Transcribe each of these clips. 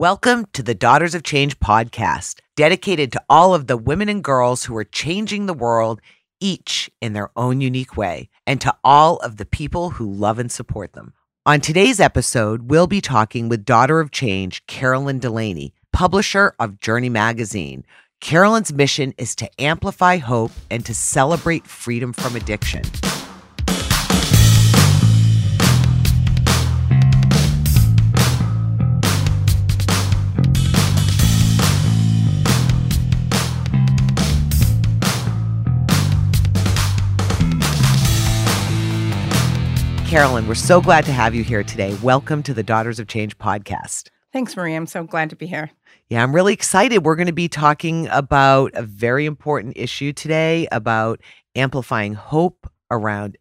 Welcome to the Daughters of Change podcast, dedicated to all of the women and girls who are changing the world, each in their own unique way, and to all of the people who love and support them. On today's episode, we'll be talking with Daughter of Change, Carolyn Delaney, publisher of Journey Magazine. Carolyn's mission is to amplify hope and to celebrate freedom from addiction. Carolyn, we're so glad to have you here today. Welcome to the Daughters of Change podcast. Thanks, Marie. I'm so glad to be here. Yeah, I'm really excited. We're going to be talking about a very important issue today about amplifying hope around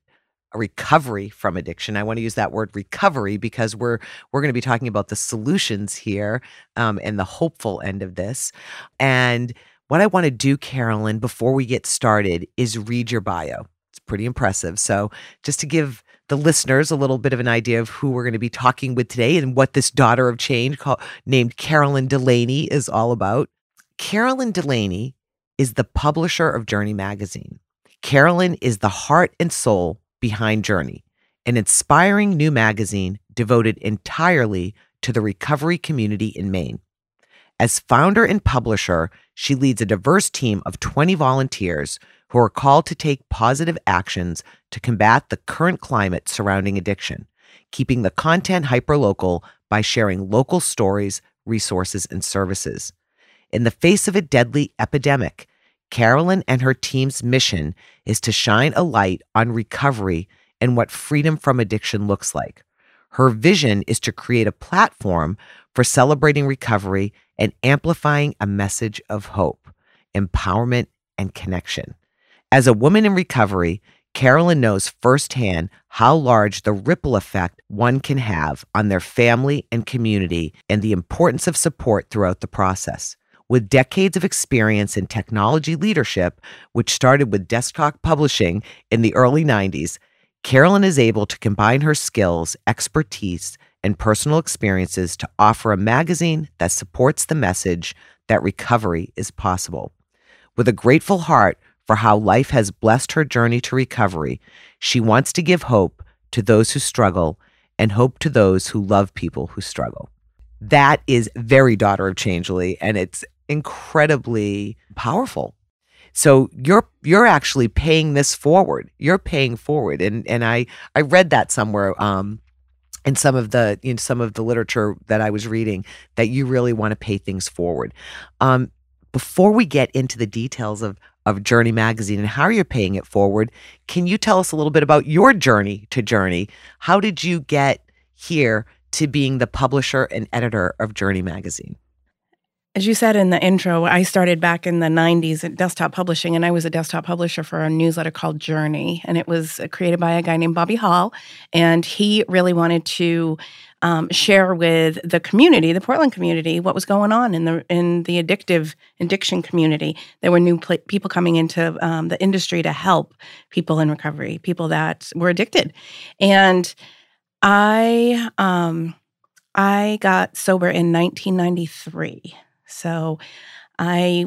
recovery from addiction. I want to use that word recovery because we're we're going to be talking about the solutions here um, and the hopeful end of this. And what I want to do, Carolyn, before we get started, is read your bio. It's pretty impressive. So just to give the listeners a little bit of an idea of who we're going to be talking with today and what this daughter of change called, named Carolyn Delaney is all about. Carolyn Delaney is the publisher of Journey magazine. Carolyn is the heart and soul behind Journey, an inspiring new magazine devoted entirely to the recovery community in Maine. As founder and publisher, she leads a diverse team of 20 volunteers who are called to take positive actions to combat the current climate surrounding addiction, keeping the content hyperlocal by sharing local stories, resources, and services. In the face of a deadly epidemic, Carolyn and her team's mission is to shine a light on recovery and what freedom from addiction looks like. Her vision is to create a platform for celebrating recovery and amplifying a message of hope, empowerment, and connection. As a woman in recovery, Carolyn knows firsthand how large the ripple effect one can have on their family and community and the importance of support throughout the process. With decades of experience in technology leadership, which started with desktop publishing in the early 90s, Carolyn is able to combine her skills, expertise, and personal experiences to offer a magazine that supports the message that recovery is possible. With a grateful heart, for how life has blessed her journey to recovery, she wants to give hope to those who struggle and hope to those who love people who struggle. That is very daughter of Changely, and it's incredibly powerful. So you're you're actually paying this forward. You're paying forward, and and I I read that somewhere. Um, in some of the in some of the literature that I was reading, that you really want to pay things forward. Um, before we get into the details of of Journey Magazine and how you're paying it forward. Can you tell us a little bit about your journey to Journey? How did you get here to being the publisher and editor of Journey Magazine? As you said in the intro, I started back in the 90s at desktop publishing, and I was a desktop publisher for a newsletter called Journey. And it was created by a guy named Bobby Hall. And he really wanted to um, share with the community, the Portland community, what was going on in the in the addictive addiction community. There were new pl- people coming into um, the industry to help people in recovery, people that were addicted, and I um, I got sober in 1993. So I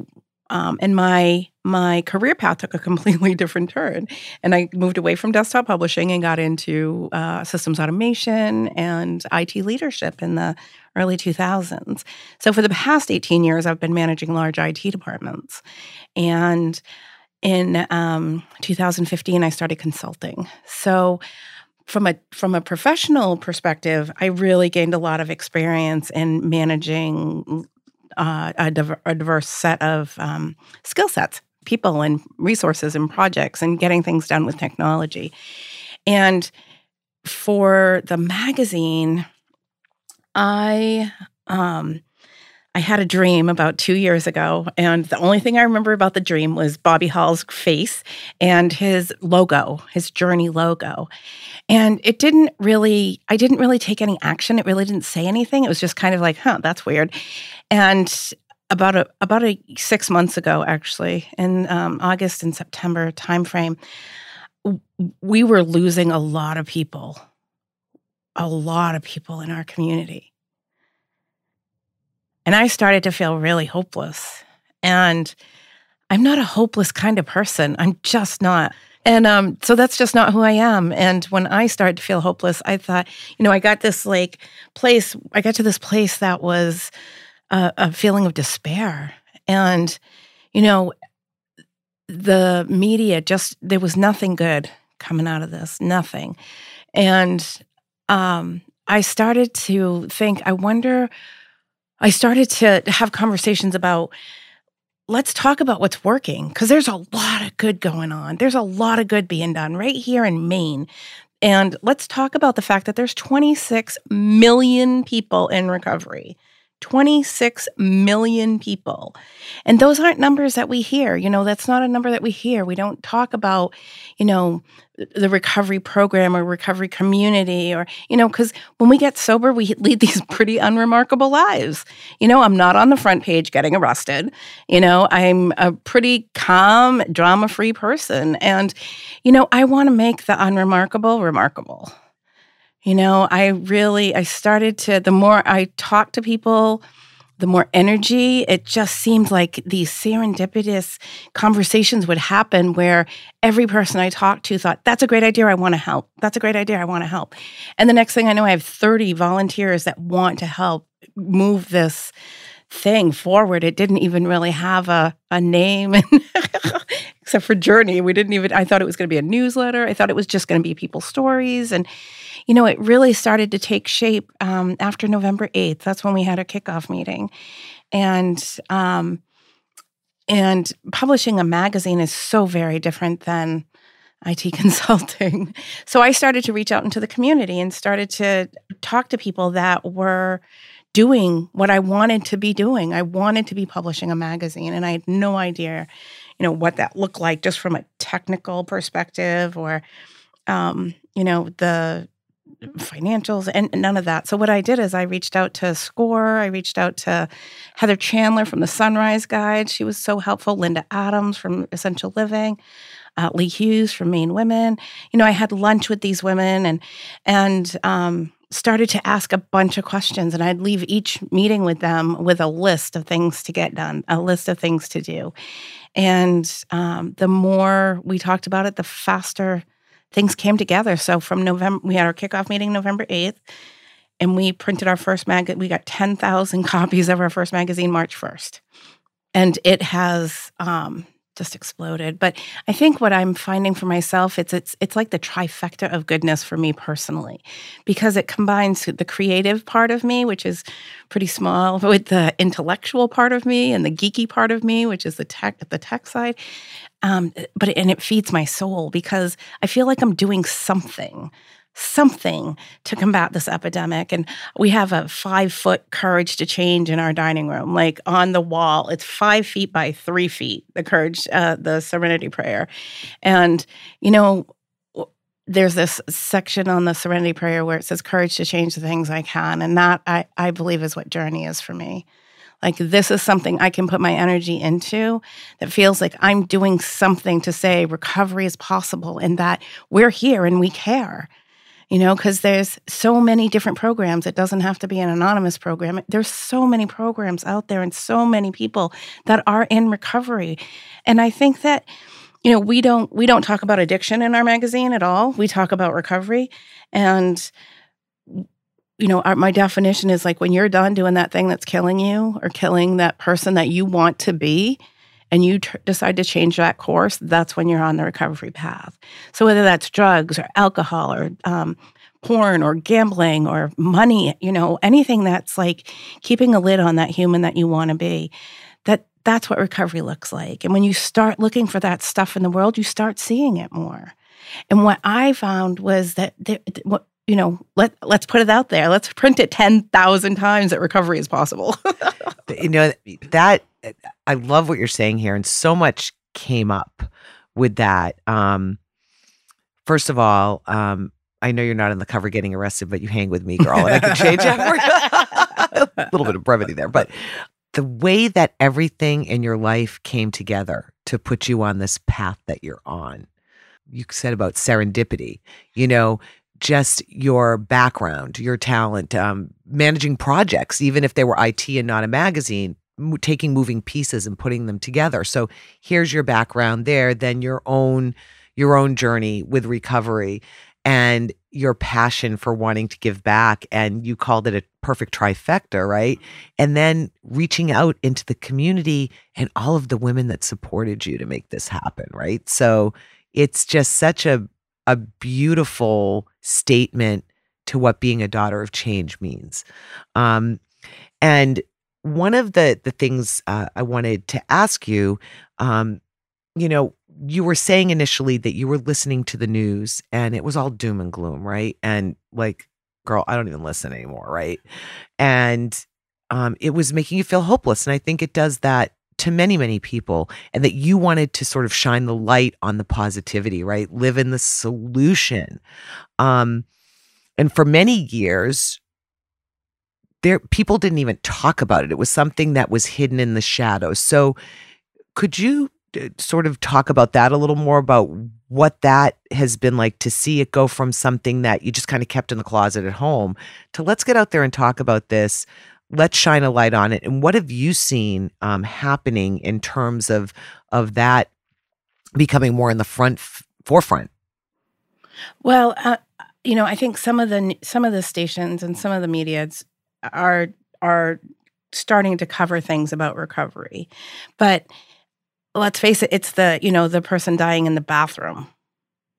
um, and my my career path took a completely different turn, and I moved away from desktop publishing and got into uh, systems automation and IT leadership in the early 2000s. So for the past 18 years, I've been managing large IT departments, and in um, 2015, I started consulting. So from a from a professional perspective, I really gained a lot of experience in managing uh, a, diver- a, diverse set of um, skill sets, people and resources and projects, and getting things done with technology. And for the magazine, I um, I had a dream about two years ago, and the only thing I remember about the dream was Bobby Hall's face and his logo, his journey logo. And it didn't really, I didn't really take any action. It really didn't say anything. It was just kind of like, huh, that's weird. And about a about a six months ago, actually, in um, August and September timeframe, we were losing a lot of people, a lot of people in our community And I started to feel really hopeless. And I'm not a hopeless kind of person. I'm just not. And um, so that's just not who I am. And when I started to feel hopeless, I thought, you know, I got this like place, I got to this place that was a, a feeling of despair. And, you know, the media just, there was nothing good coming out of this, nothing. And um, I started to think, I wonder, I started to have conversations about let's talk about what's working because there's a lot of good going on. There's a lot of good being done right here in Maine. And let's talk about the fact that there's 26 million people in recovery. 26 million people. And those aren't numbers that we hear. You know, that's not a number that we hear. We don't talk about, you know, the recovery program or recovery community or, you know, because when we get sober, we lead these pretty unremarkable lives. You know, I'm not on the front page getting arrested. You know, I'm a pretty calm, drama free person. And, you know, I want to make the unremarkable remarkable. You know, I really I started to the more I talked to people, the more energy, it just seemed like these serendipitous conversations would happen where every person I talked to thought, that's a great idea, I want to help. That's a great idea, I want to help. And the next thing I know, I have 30 volunteers that want to help move this thing forward. It didn't even really have a, a name except for Journey. We didn't even, I thought it was going to be a newsletter. I thought it was just going to be people's stories. And you know, it really started to take shape um, after November 8th. That's when we had a kickoff meeting. And, um, and publishing a magazine is so very different than IT consulting. So I started to reach out into the community and started to talk to people that were doing what I wanted to be doing. I wanted to be publishing a magazine and I had no idea, you know, what that looked like just from a technical perspective or um, you know, the financials and none of that. So what I did is I reached out to SCORE, I reached out to Heather Chandler from the Sunrise Guide. She was so helpful. Linda Adams from Essential Living. Uh, Lee Hughes from Maine Women. You know, I had lunch with these women and and um, started to ask a bunch of questions. And I'd leave each meeting with them with a list of things to get done, a list of things to do. And um, the more we talked about it, the faster things came together. So from November, we had our kickoff meeting November 8th, and we printed our first mag. We got 10,000 copies of our first magazine March 1st. And it has um, just exploded. But I think what I'm finding for myself, it's it's it's like the trifecta of goodness for me personally, because it combines the creative part of me, which is pretty small, with the intellectual part of me and the geeky part of me, which is the tech the tech side. Um, but and it feeds my soul because I feel like I'm doing something something to combat this epidemic. And we have a five foot courage to change in our dining room, like on the wall. It's five feet by three feet, the courage, uh, the serenity prayer. And, you know, there's this section on the serenity prayer where it says courage to change the things I can. And that I, I believe is what journey is for me. Like, this is something I can put my energy into that feels like I'm doing something to say recovery is possible and that we're here and we care you know, because there's so many different programs. It doesn't have to be an anonymous program. There's so many programs out there and so many people that are in recovery. And I think that, you know, we don't we don't talk about addiction in our magazine at all. We talk about recovery. And you know, our, my definition is like when you're done doing that thing that's killing you or killing that person that you want to be, and you t- decide to change that course, that's when you're on the recovery path. So whether that's drugs or alcohol or um, porn or gambling or money, you know, anything that's like keeping a lid on that human that you want to be, that that's what recovery looks like. And when you start looking for that stuff in the world, you start seeing it more. And what I found was that there, what you know, let let's put it out there. Let's print it ten thousand times that recovery is possible. you know that I love what you're saying here, and so much came up with that. Um, first of all, um, I know you're not in the cover getting arrested, but you hang with me, girl, and I can change it. a little bit of brevity there, but the way that everything in your life came together to put you on this path that you're on. You said about serendipity. You know, just your background, your talent, um, managing projects, even if they were IT and not a magazine, taking moving pieces and putting them together. So here's your background there, then your own your own journey with recovery and your passion for wanting to give back. And you called it a perfect trifecta right? And then reaching out into the community and all of the women that supported you to make this happen right? So it's just such a a beautiful statement to what being a daughter of change means. Um and one of the the things uh, i wanted to ask you um you know you were saying initially that you were listening to the news and it was all doom and gloom, right? And like, girl, I don't even listen anymore, right? And um, it was making you feel hopeless. And I think it does that to many, many people, and that you wanted to sort of shine the light on the positivity, right? Live in the solution. Um, and for many years, there people didn't even talk about it. It was something that was hidden in the shadows. So could you sort of talk about that a little more about what that has been like to see it go from something that you just kind of kept in the closet at home to let's get out there and talk about this let's shine a light on it and what have you seen um, happening in terms of of that becoming more in the front f- forefront well uh, you know i think some of the some of the stations and some of the media are are starting to cover things about recovery but let's face it, it's the, you know, the person dying in the bathroom.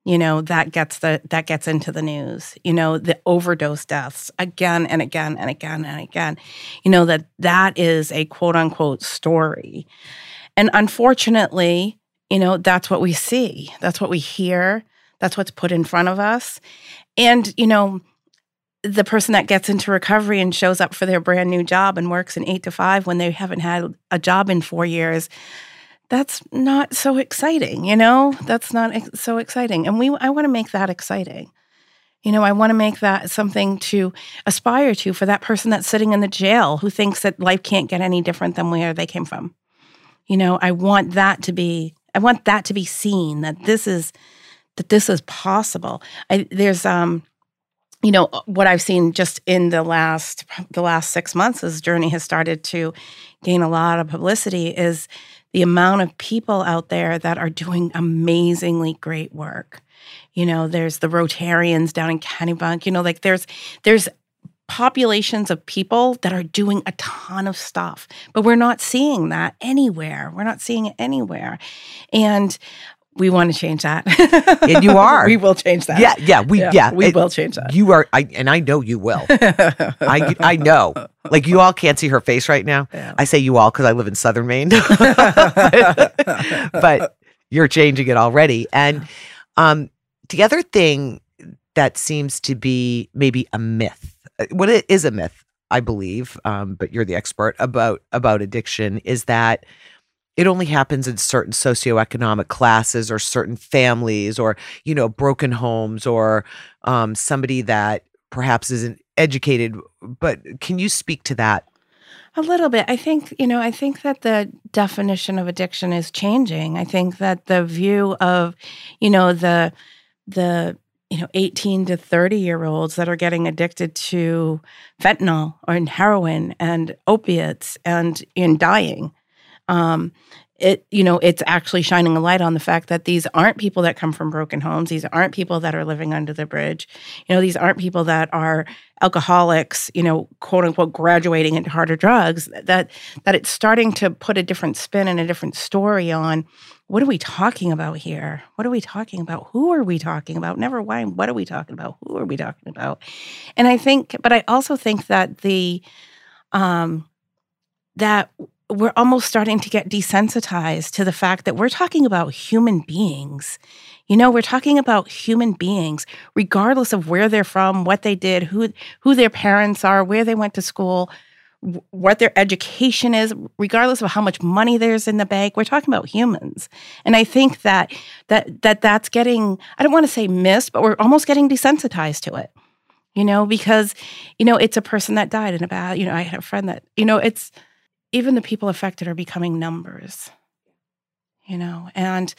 You know, that gets the that gets into the news. You know, the overdose deaths again and again and again and again. You know, that that is a quote unquote story. And unfortunately, you know, that's what we see. That's what we hear. That's what's put in front of us. And, you know, the person that gets into recovery and shows up for their brand new job and works an eight to five when they haven't had a job in four years that's not so exciting, you know? That's not ex- so exciting. And we I want to make that exciting. You know, I want to make that something to aspire to for that person that's sitting in the jail who thinks that life can't get any different than where they came from. You know, I want that to be I want that to be seen that this is that this is possible. I there's um you know uh, what I've seen just in the last the last 6 months as journey has started to gain a lot of publicity is the amount of people out there that are doing amazingly great work. You know, there's the Rotarians down in Kennebunk. You know, like there's there's populations of people that are doing a ton of stuff, but we're not seeing that anywhere. We're not seeing it anywhere. And we want to change that. and you are. we will change that. Yeah, yeah, we yeah, yeah we it, will change that. You are I and I know you will. I I know. Like you all can't see her face right now. Yeah. I say you all cuz I live in southern Maine. but, but you're changing it already. And um the other thing that seems to be maybe a myth. Uh, what it is a myth, I believe, um, but you're the expert about about addiction is that it only happens in certain socioeconomic classes or certain families or you know broken homes or um, somebody that perhaps isn't educated. But can you speak to that? A little bit. I think you know i think that the definition of addiction is changing. I think that the view of you know the the you know 18 to 30 year olds that are getting addicted to fentanyl or heroin and opiates and in dying um, it you know it's actually shining a light on the fact that these aren't people that come from broken homes. These aren't people that are living under the bridge. You know these aren't people that are alcoholics you know quote unquote graduating into harder drugs that that it's starting to put a different spin and a different story on what are we talking about here? What are we talking about? Who are we talking about? Never why what are we talking about? Who are we talking about? And i think but i also think that the um that we're almost starting to get desensitized to the fact that we're talking about human beings. You know, we're talking about human beings, regardless of where they're from, what they did, who who their parents are, where they went to school, what their education is, regardless of how much money there's in the bank. We're talking about humans, and I think that that that that's getting I don't want to say missed, but we're almost getting desensitized to it. You know, because you know it's a person that died in a bad. You know, I had a friend that you know it's even the people affected are becoming numbers you know and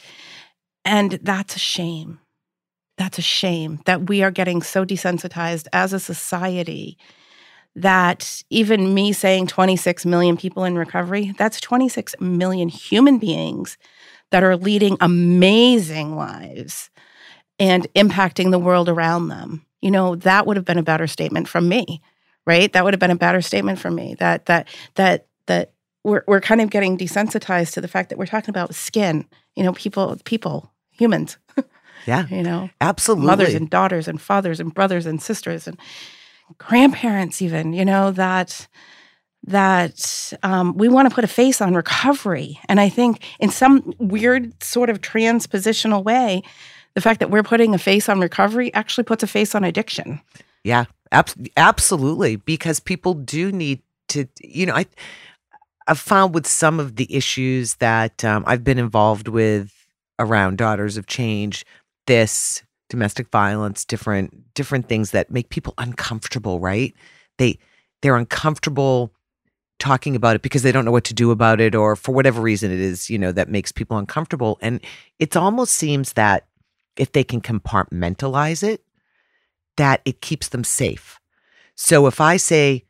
and that's a shame that's a shame that we are getting so desensitized as a society that even me saying 26 million people in recovery, that's 26 million human beings that are leading amazing lives and impacting the world around them. You know, that would have been a better statement from me, right? That would have been a better statement from me that that that that we're we're kind of getting desensitized to the fact that we're talking about skin, you know, people people, humans. Yeah. you know. Absolutely. Mothers and daughters and fathers and brothers and sisters and grandparents even, you know, that that um, we want to put a face on recovery. And I think in some weird sort of transpositional way, the fact that we're putting a face on recovery actually puts a face on addiction. Yeah, ab- absolutely. Because people do need to, you know, I, I've found with some of the issues that um, I've been involved with around Daughters of Change, this domestic violence, different different things that make people uncomfortable, right? They they're uncomfortable talking about it because they don't know what to do about it or for whatever reason it is, you know, that makes people uncomfortable. And it almost seems that if they can compartmentalize it, that it keeps them safe. So if I say,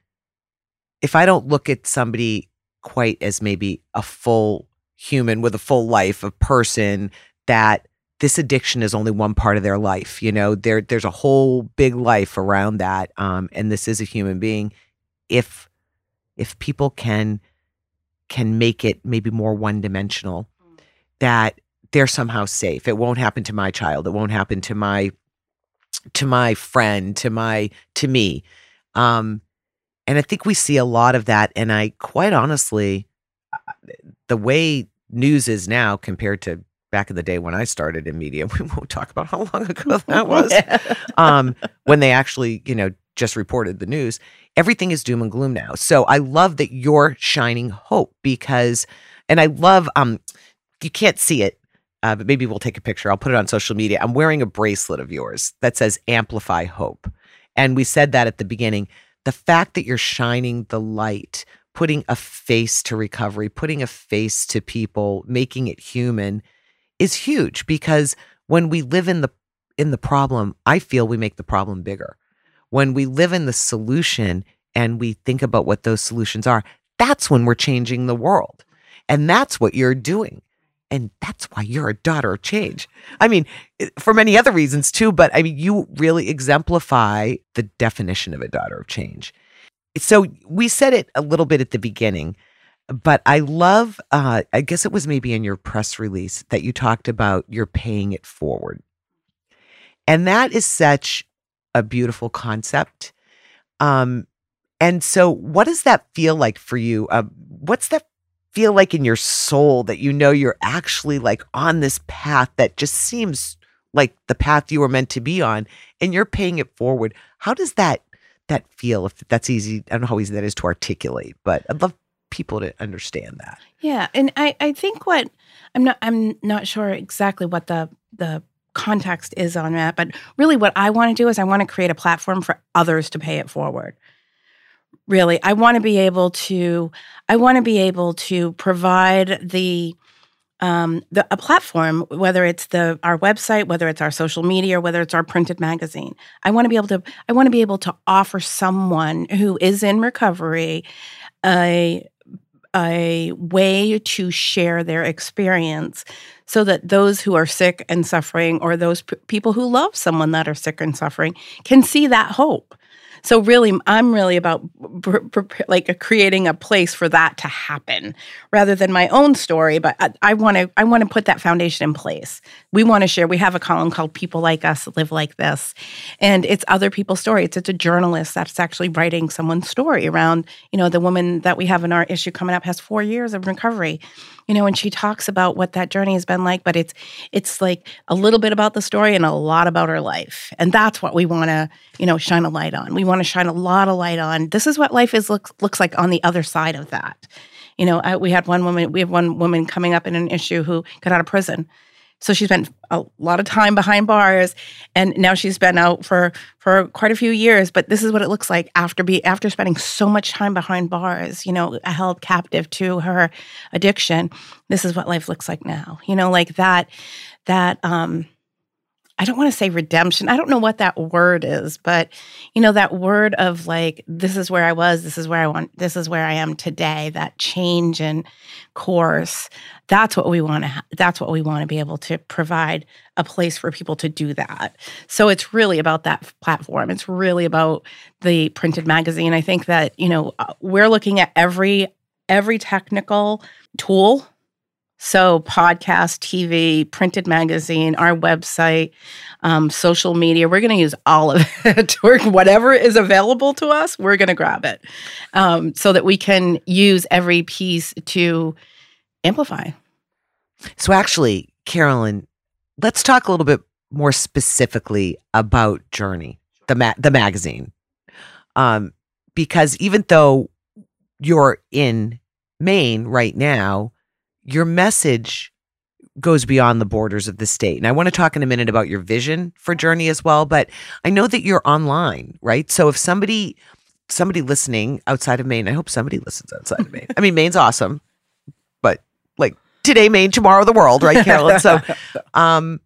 if I don't look at somebody quite as maybe a full human with a full life, a person that this addiction is only one part of their life. You know, there there's a whole big life around that, um, and this is a human being. If if people can can make it maybe more one dimensional, that they're somehow safe. It won't happen to my child. It won't happen to my to my friend, to my to me. Um, and I think we see a lot of that. And I quite honestly, uh, the way news is now compared to back in the day when I started in media, we won't talk about how long ago that was. um, when they actually, you know, just reported the news, everything is doom and gloom now. So I love that you're shining hope because, and I love, um, you can't see it, uh, but maybe we'll take a picture. I'll put it on social media. I'm wearing a bracelet of yours that says Amplify Hope. And we said that at the beginning. The fact that you're shining the light, putting a face to recovery, putting a face to people, making it human is huge because when we live in the in the problem, I feel we make the problem bigger. When we live in the solution and we think about what those solutions are, that's when we're changing the world. And that's what you're doing. And that's why you're a daughter of change. I mean, for many other reasons too, but I mean, you really exemplify the definition of a daughter of change. So we said it a little bit at the beginning, but I love, uh, I guess it was maybe in your press release that you talked about you're paying it forward. And that is such a beautiful concept. Um, and so, what does that feel like for you? Uh, what's that feel like in your soul that you know you're actually like on this path that just seems like the path you were meant to be on and you're paying it forward how does that that feel if that's easy i don't know how easy that is to articulate but i'd love people to understand that Yeah, and I I think what I'm not I'm not sure exactly what the the context is on that, but really what I want to do is I want to create a platform for others to pay it forward. Really, I want to be able to I want to be able to provide the um, the a platform, whether it's the our website, whether it's our social media, whether it's our printed magazine. I want to be able to I want to be able to offer someone who is in recovery a a way to share their experience so that those who are sick and suffering or those p- people who love someone that are sick and suffering can see that hope so really i'm really about like creating a place for that to happen rather than my own story but i want to i want to put that foundation in place. We want to share we have a column called people like us live like this and it's other people's stories it's, it's a journalist that's actually writing someone's story around you know the woman that we have in our issue coming up has four years of recovery you know and she talks about what that journey has been like but it's it's like a little bit about the story and a lot about her life and that's what we want to you know shine a light on. We want to shine a lot of light on this is what life is looks looks like on the other side of that you know I, we had one woman we have one woman coming up in an issue who got out of prison so she spent a lot of time behind bars, and now she's been out for for quite a few years. But this is what it looks like after be after spending so much time behind bars. You know, held captive to her addiction. This is what life looks like now. You know, like that that um I don't want to say redemption. I don't know what that word is, but you know, that word of like, this is where I was, this is where I want, this is where I am today, that change in course. That's what we want to, ha- that's what we want to be able to provide a place for people to do that. So it's really about that platform. It's really about the printed magazine. I think that, you know, uh, we're looking at every, every technical tool so, podcast, TV, printed magazine, our website, um, social media, we're going to use all of it. whatever is available to us, we're going to grab it um, so that we can use every piece to amplify. So, actually, Carolyn, let's talk a little bit more specifically about Journey, the ma- the magazine, um, because even though you're in Maine right now, your message goes beyond the borders of the state. And I want to talk in a minute about your vision for Journey as well, but I know that you're online, right? So if somebody somebody listening outside of Maine, I hope somebody listens outside of Maine. I mean, Maine's awesome, but like today Maine, tomorrow the world, right, Carolyn? So um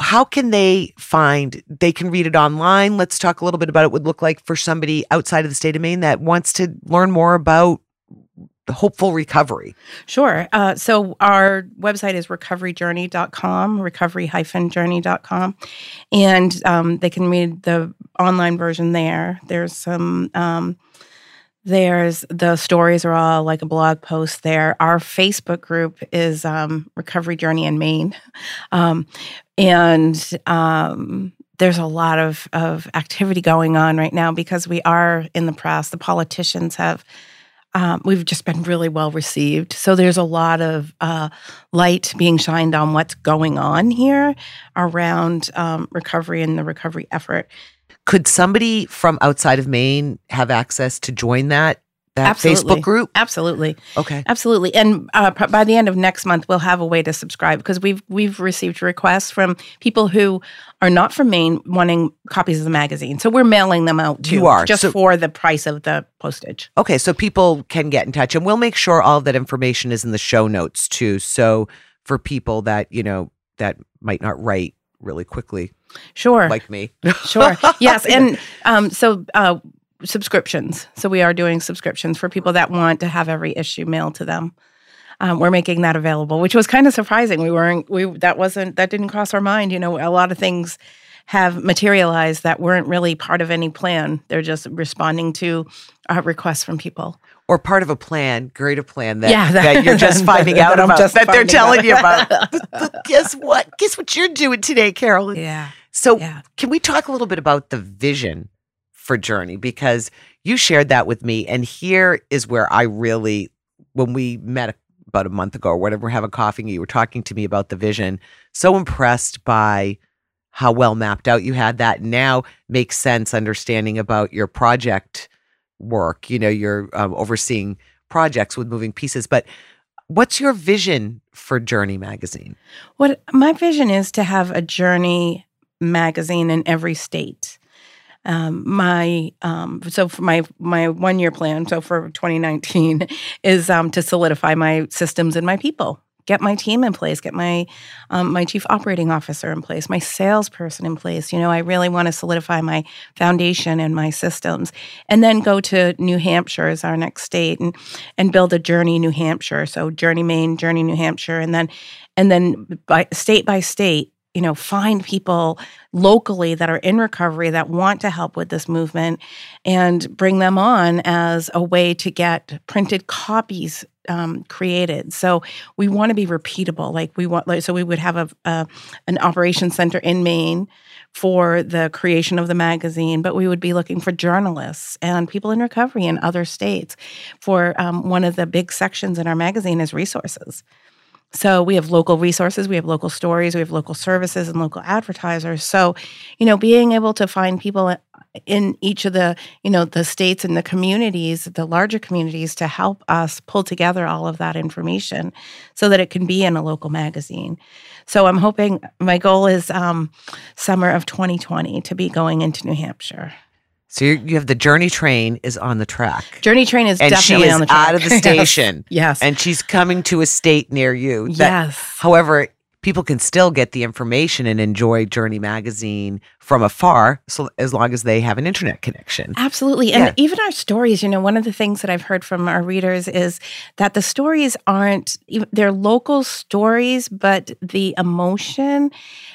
how can they find they can read it online let's talk a little bit about it would look like for somebody outside of the state of maine that wants to learn more about hopeful recovery? Sure. Uh, so our website is recoveryjourney.com, recovery-journey.com. And um, they can read the online version there. There's some... Um, there's the stories are all like a blog post there. Our Facebook group is um, Recovery Journey in Maine. Um, and um, there's a lot of, of activity going on right now because we are in the press. The politicians have um, we've just been really well received. So there's a lot of uh, light being shined on what's going on here around um, recovery and the recovery effort. Could somebody from outside of Maine have access to join that that Absolutely. Facebook group? Absolutely. Okay. Absolutely. And uh, by the end of next month, we'll have a way to subscribe because we've we've received requests from people who are not from Maine wanting copies of the magazine. So we're mailing them out too. You are. just So- for the price of the postage. Okay, so people can get in touch and we'll make sure all of that information is in the show notes too. So for people that, you know, that might not write really quickly Sure. like me. Sure. Yes. And um, so uh, subscriptions. So we are doing subscriptions for people that want to have every issue mailed to them. Um, we're making that available, which was kind of surprising. We weren't. We that wasn't that didn't cross our mind. You know, a lot of things have materialized that weren't really part of any plan. They're just responding to uh, requests from people. or part of a plan, greater plan that, Yeah, that, you're just finding out that about, that they're telling out. you about. Guess what? Guess what you're doing today, Carolyn? Yeah. So, Yeah. can we talk a little bit about the vision for Journey? Because you shared that with me. And here is where I really, when we met about a month ago or whatever, we're having coffee, and you were talking to me about the vision. So impressed by how well mapped out you had that. Now makes sense understanding about your project work. You know, you're um, overseeing projects with moving pieces. But what's your vision for Journey magazine? What my vision is to have a journey magazine in every state. Um, my um, so for my my one year plan, so for 2019, is um, to solidify my systems and my people, get my team in place, get my um, my chief operating officer in place, my salesperson in place. You know, I really want to solidify my foundation and my systems, and then go to New Hampshire as our next state and and build a journey New Hampshire. So Journey Maine, Journey New Hampshire, and then and then by state by state you know find people locally that are in recovery that want to help with this movement and bring them on as a way to get printed copies um, created so we want to be repeatable like we want like so we would have a, a an operations center in maine for the creation of the magazine, but we would be looking for journalists and people in recovery in other states. For um, one of the big sections in our magazine is resources. So we have local resources, we have local stories, we have local services and local advertisers. So, you know, being able to find people in each of the, you know, the states and the communities, the larger communities to help us pull together all of that information so that it can be in a local magazine. So I'm hoping my goal is um, summer of 2020 to be going into New Hampshire. So you you have the Journey train is on the track. Journey Train is and she definitely is on the track. out of the Yes. station. Yes. And she's coming to a state near you. that- yes. However, people can still get the information and enjoy Journey magazine from afar so as long as they have an internet connection. Absolutely. And yeah. even our stories, you know, one of the things that I've heard from our readers is that the stories aren't they're local stories, but the emotion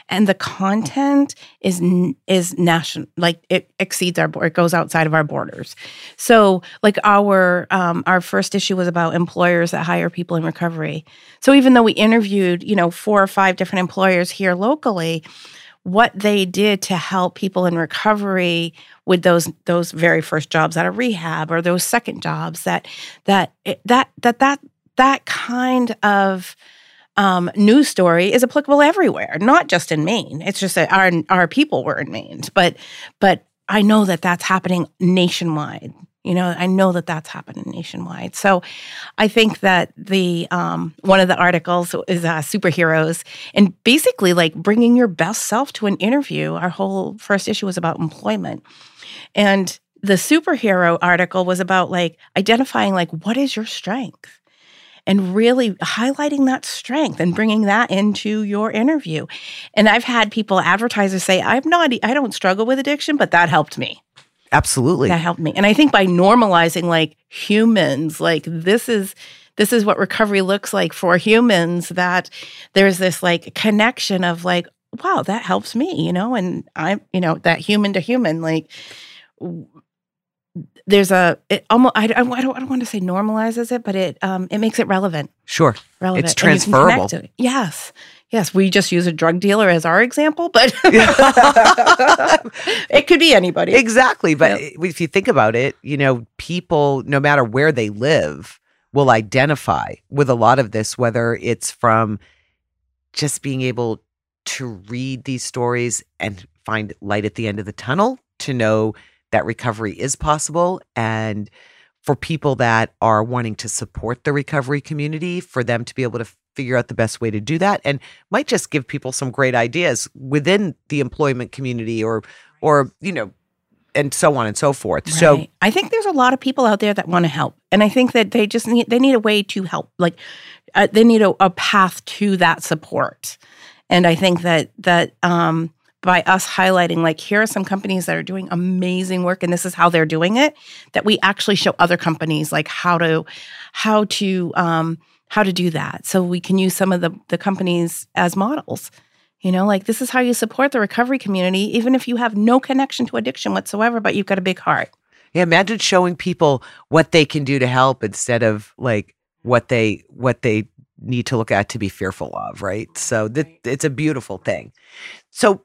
and the content is is national like it exceeds our it goes outside of our borders so like our um, our first issue was about employers that hire people in recovery so even though we interviewed you know four or five different employers here locally what they did to help people in recovery with those those very first jobs out of rehab or those second jobs that that that that that that kind of um, news story is applicable everywhere, not just in Maine. It's just that our our people were in Maine, but but I know that that's happening nationwide. You know, I know that that's happening nationwide. So, I think that the um, one of the articles is uh, superheroes, and basically like bringing your best self to an interview. Our whole first issue was about employment, and the superhero article was about like identifying like what is your strength and really highlighting that strength and bringing that into your interview. And I've had people, advertisers say, I'm not, I don't struggle with addiction, but that helped me. Absolutely. That helped me. And I think by normalizing like humans, like this is, this is what recovery looks like for humans that there's this like connection of like wow that helps me you know and i'm you know that human to human like there's a it almost I, I, don't, I don't want to say normalizes it, but it um it makes it relevant. Sure, relevant. It's transferable. It. Yes, yes. We just use a drug dealer as our example, but it could be anybody. Exactly, but if you think about it, you know, people, no matter where they live, will identify with a lot of this, whether it's from just being able to read these stories and find light at the end of the tunnel to know that recovery is possible and for people that are wanting to support the recovery community for them to be able to figure out the best way to do that and might just give people some great ideas within the employment community or or you know and so on and so forth. Right. So I think there's a lot of people out there that want to help, and I think that they just need they need a way to help. Like uh, they need a, a, path to that support, and I think that that um, by us highlighting like here are some companies that are doing amazing work and this is how they're doing it that we actually show other companies like how to how to um, how to do that. So we can use some of the the companies as models you know like this is how you support the recovery community even if you have no connection to addiction whatsoever but you've got a big heart. Yeah imagine showing people what they can do to help instead of like what they what they need to look at to be fearful of right? So it's a beautiful thing. So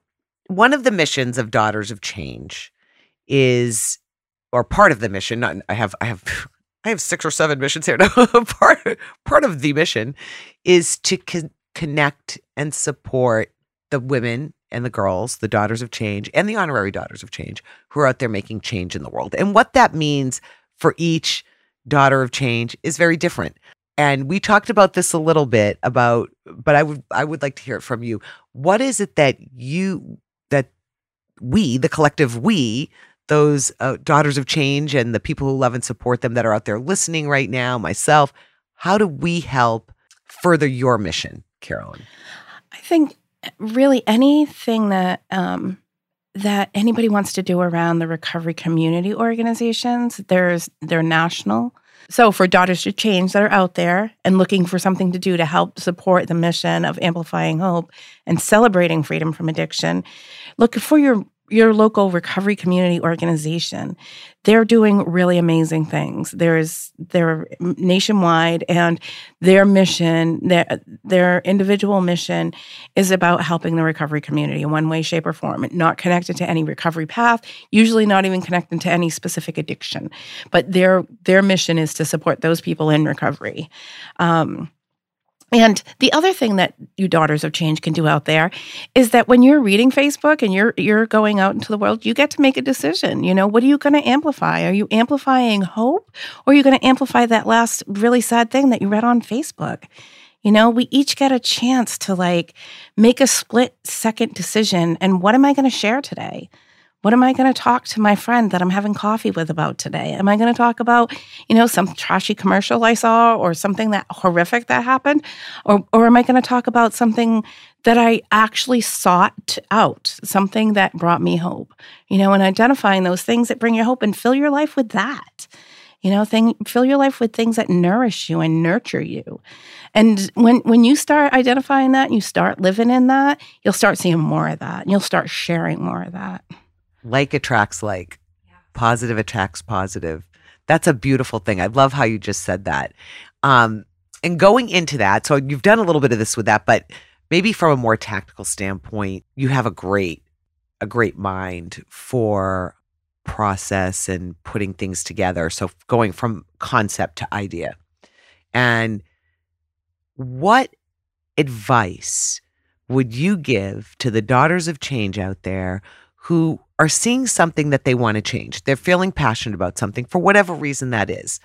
one of the missions of Daughters of Change is, or part of the mission. Not, I have, I have, I have six or seven missions here. No, part part of the mission is to con- connect and support the women and the girls, the daughters of change, and the honorary daughters of change who are out there making change in the world. And what that means for each daughter of change is very different. And we talked about this a little bit about, but I would I would like to hear it from you. What is it that you that we, the collective we, those uh, daughters of change and the people who love and support them that are out there listening right now, myself, how do we help further your mission, Carolyn? I think uh, really anything that um, that anybody wants to do around the recovery community organizations, there's they're national. So for Daughters of Change that are out there and looking for something to do to help support the mission of amplifying hope and celebrating freedom from addiction, look for your your local recovery community organization. They're doing really amazing things. There's they're nationwide and their mission, their their individual mission is about helping the recovery community in one way, shape, or form. Not connected to any recovery path, usually not even connected to any specific addiction. But their their mission is to support those people in recovery. Um, and the other thing that you daughters of change can do out there is that when you're reading Facebook and you're you're going out into the world, you get to make a decision. You know, what are you going to amplify? Are you amplifying hope or are you going to amplify that last really sad thing that you read on Facebook? You know, we each get a chance to like make a split second decision and what am I going to share today? What am I going to talk to my friend that I'm having coffee with about today? Am I going to talk about, you know, some trashy commercial I saw or something that horrific that happened? Or, or am I going to talk about something that I actually sought out, something that brought me hope? You know, and identifying those things that bring you hope and fill your life with that. You know, thing, fill your life with things that nourish you and nurture you. And when when you start identifying that and you start living in that, you'll start seeing more of that. And you'll start sharing more of that. Like attracts like. Positive attracts positive. That's a beautiful thing. I love how you just said that. Um, and going into that, so you've done a little bit of this with that, but maybe from a more tactical standpoint, you have a great, a great mind for process and putting things together. So going from concept to idea. And what advice would you give to the daughters of change out there who are seeing something that they want to change? They're feeling passionate about something for whatever reason that is.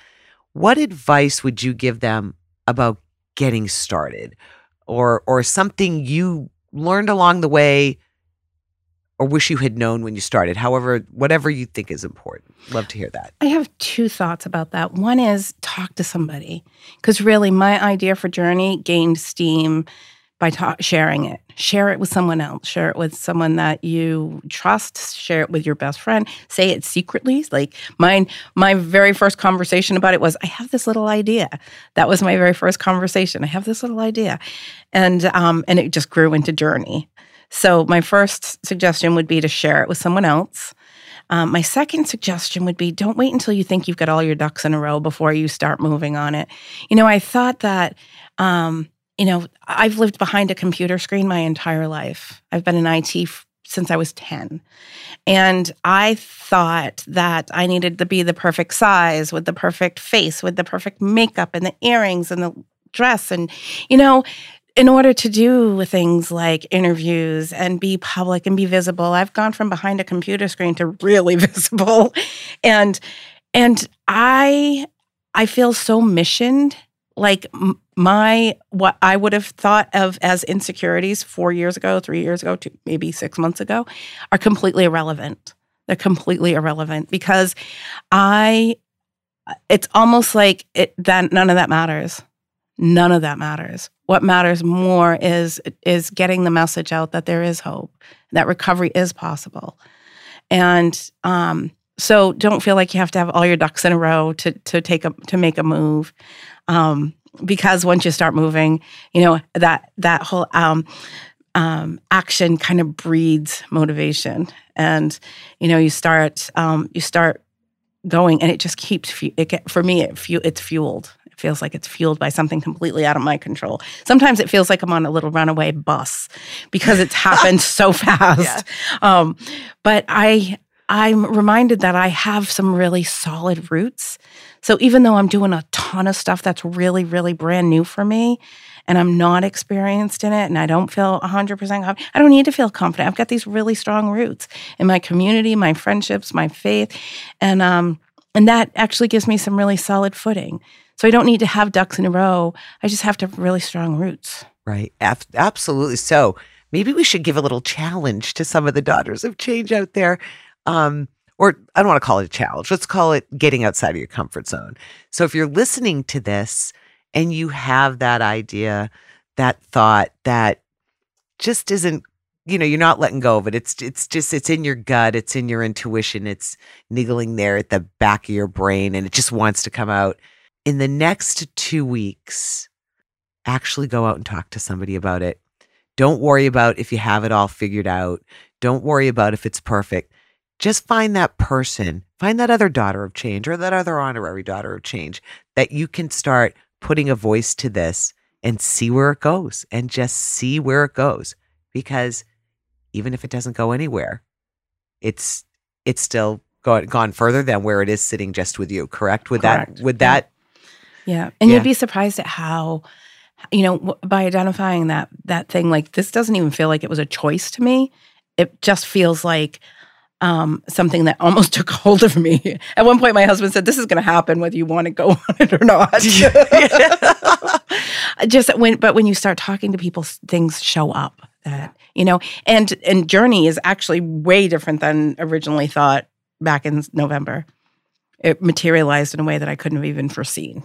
What advice would you give them about getting started or or something you learned along the way or wish you had known when you started? However, whatever you think is important. Love to hear that. I have two thoughts about that. One is talk to somebody, because really, my idea for Journey gained steam by ta- sharing it. Share it with someone else. Share it with someone that you trust. Share it with your best friend. Say it secretly. Like mine, my very first conversation about it was, "I have this little idea." That was my very first conversation. I have this little idea, and um, and it just grew into Journey. So, my first suggestion would be to share it with someone else. Um, my second suggestion would be don't wait until you think you've got all your ducks in a row before you start moving on it. You know, I thought that, um, you know, I've lived behind a computer screen my entire life. I've been in IT f- since I was 10. And I thought that I needed to be the perfect size with the perfect face, with the perfect makeup and the earrings and the dress. And, you know, in order to do things like interviews and be public and be visible i've gone from behind a computer screen to really visible and and i i feel so missioned like my what i would have thought of as insecurities 4 years ago 3 years ago two, maybe 6 months ago are completely irrelevant. They're completely irrelevant because i it's almost like it that none of that matters. None of that matters. What matters more is is getting the message out that there is hope that recovery is possible. And um, so don't feel like you have to have all your ducks in a row to to take a to make a move. Um, because once you start moving you know that that whole um, um action kind of breeds motivation and you know you start um, you start going and it just keeps it get, for me it it's fueled it feels like it's fueled by something completely out of my control. Sometimes it feels like I'm on a little runaway bus because it's happened so fast. Yeah. Um, but I I'm reminded that I have some really solid roots. So even though I'm doing a ton of stuff that's really, really brand new for me, and I'm not experienced in it, and I don't feel 100% confident, I don't need to feel confident. I've got these really strong roots in my community, my friendships, my faith, and um, and that actually gives me some really solid footing. So I don't need to have ducks in a row. I just have to have really strong roots. Right. absolutely. So maybe we should give a little challenge to some of the daughters of change out there. Um, or I don't want to call it a challenge. Let's call it getting outside of your comfort zone. So if you're listening to this and you have that idea, that thought that just isn't you know you're not letting go of it it's it's just it's in your gut it's in your intuition it's niggling there at the back of your brain and it just wants to come out in the next two weeks, actually go out and talk to somebody about it. Don't worry about if you have it all figured out. Don't worry about if it's perfect. Just find that person, find that other daughter of change or that other honorary daughter of change that you can start putting a voice to this and see where it goes and just see where it goes. Because even if it doesn't go anywhere, it's it's still gone gone further than where it is sitting just with you. Correct? Would correct. that would that yeah. And yeah. you'd be surprised at how you know by identifying that that thing like this doesn't even feel like it was a choice to me. It just feels like um, something that almost took hold of me. At one point, my husband said, "This is going to happen whether you want to go on it or not." Just when, but when you start talking to people, things show up that you know and and journey is actually way different than originally thought back in november it materialized in a way that i couldn't have even foreseen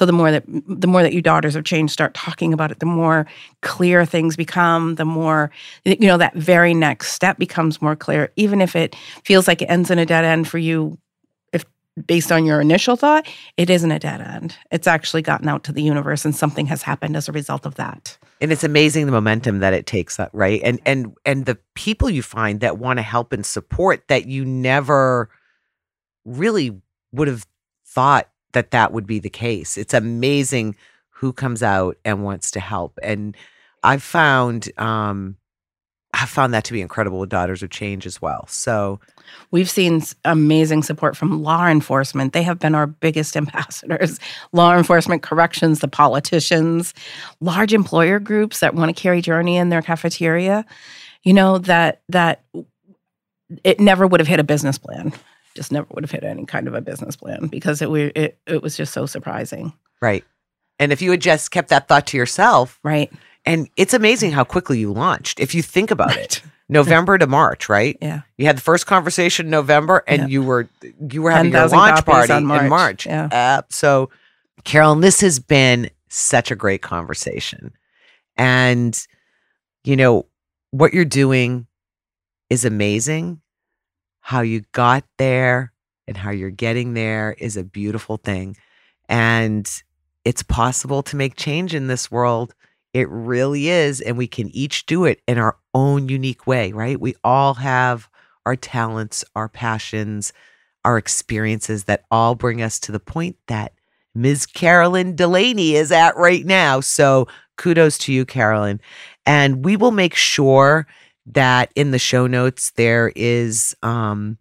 so the more that the more that you daughters of change start talking about it the more clear things become the more you know that very next step becomes more clear. Even if it feels like it ends in a dead end for you if based on your initial thought it isn't a dead end. It's actually gotten out to the universe and something has happened as a result of that. And it's amazing the momentum that it takes uh, right? And and and the people you find that want to help and support that you never really would have thought that that would be the case it's amazing who comes out and wants to help and i've found um i've found that to be incredible with daughters of change as well so We've seen amazing support from law enforcement. They have been our biggest ambassadors. Law enforcement, corrections, the politicians, large employer groups that want to carry Journey in their cafeteria. You know that that it never would have hit a business plan. Just never would have hit any kind of a business plan because it we- it it was just so surprising, right and if you had just kept that thought to yourself right? and it's amazing how quickly you launched if you think about it november to march right Yeah. You had the first conversation in November, and Yeah. you were you were having your launch party on March. in March. Yeah. Uh, so, Carolyn, this has been such a great conversation, and you know what you're doing is amazing. How you got there and how you're getting there is a beautiful thing, and it's possible to make change in this world. It really is. And we can each do it in our own unique way, right? We all have our talents, our passions, our experiences that all bring us to the point that Ms. Carolyn Delaney is at right now. So kudos to you, Carolyn. And we will make sure that in the show notes there is um,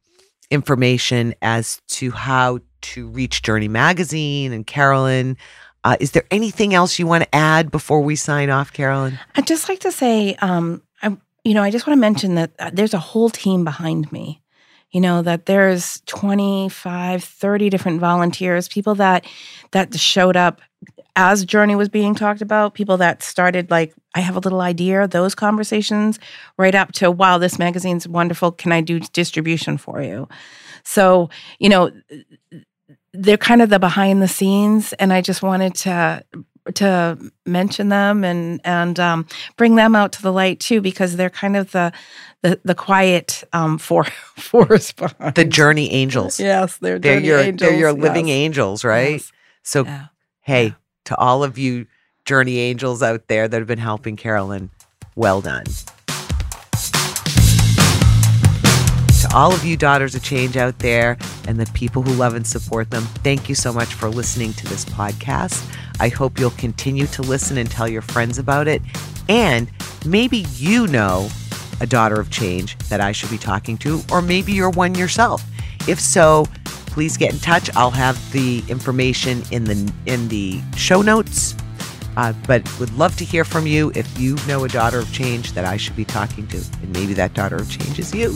information as to how to reach Journey Magazine and Carolyn. Uh, is there anything else you want to add before we sign off, Carolyn? I'd just like to say, um, I, you know, I just want to mention that uh, there's a whole team behind me. You know, that there's 25, 30 different volunteers, people that that showed up as Journey was being talked about, people that started like, I have a little idea, those conversations, right up to, wow, this magazine's wonderful. Can I do distribution for you? So, you know, they're kind of the behind the scenes, and I just wanted to to mention them and and um, bring them out to the light too because they're kind of the the, the quiet um, for, force behind The Journey Angels. Yes, they're They're your angels. they're your living yes. angels, right? Yes. So Yeah. hey, Yeah. To all of you journey angels out there that have been helping Carolyn, well done. To all of you daughters of change out there and the people who love and support them, thank you so much for listening to this podcast. I hope you'll continue to listen and tell your friends about it. And maybe you know a daughter of change that I should be talking to, or maybe you're one yourself. If so, please get in touch. I'll have the information in the in the show notes. Uh, but would love to hear from you if you know a daughter of change that I should be talking to, and maybe that daughter of change is you.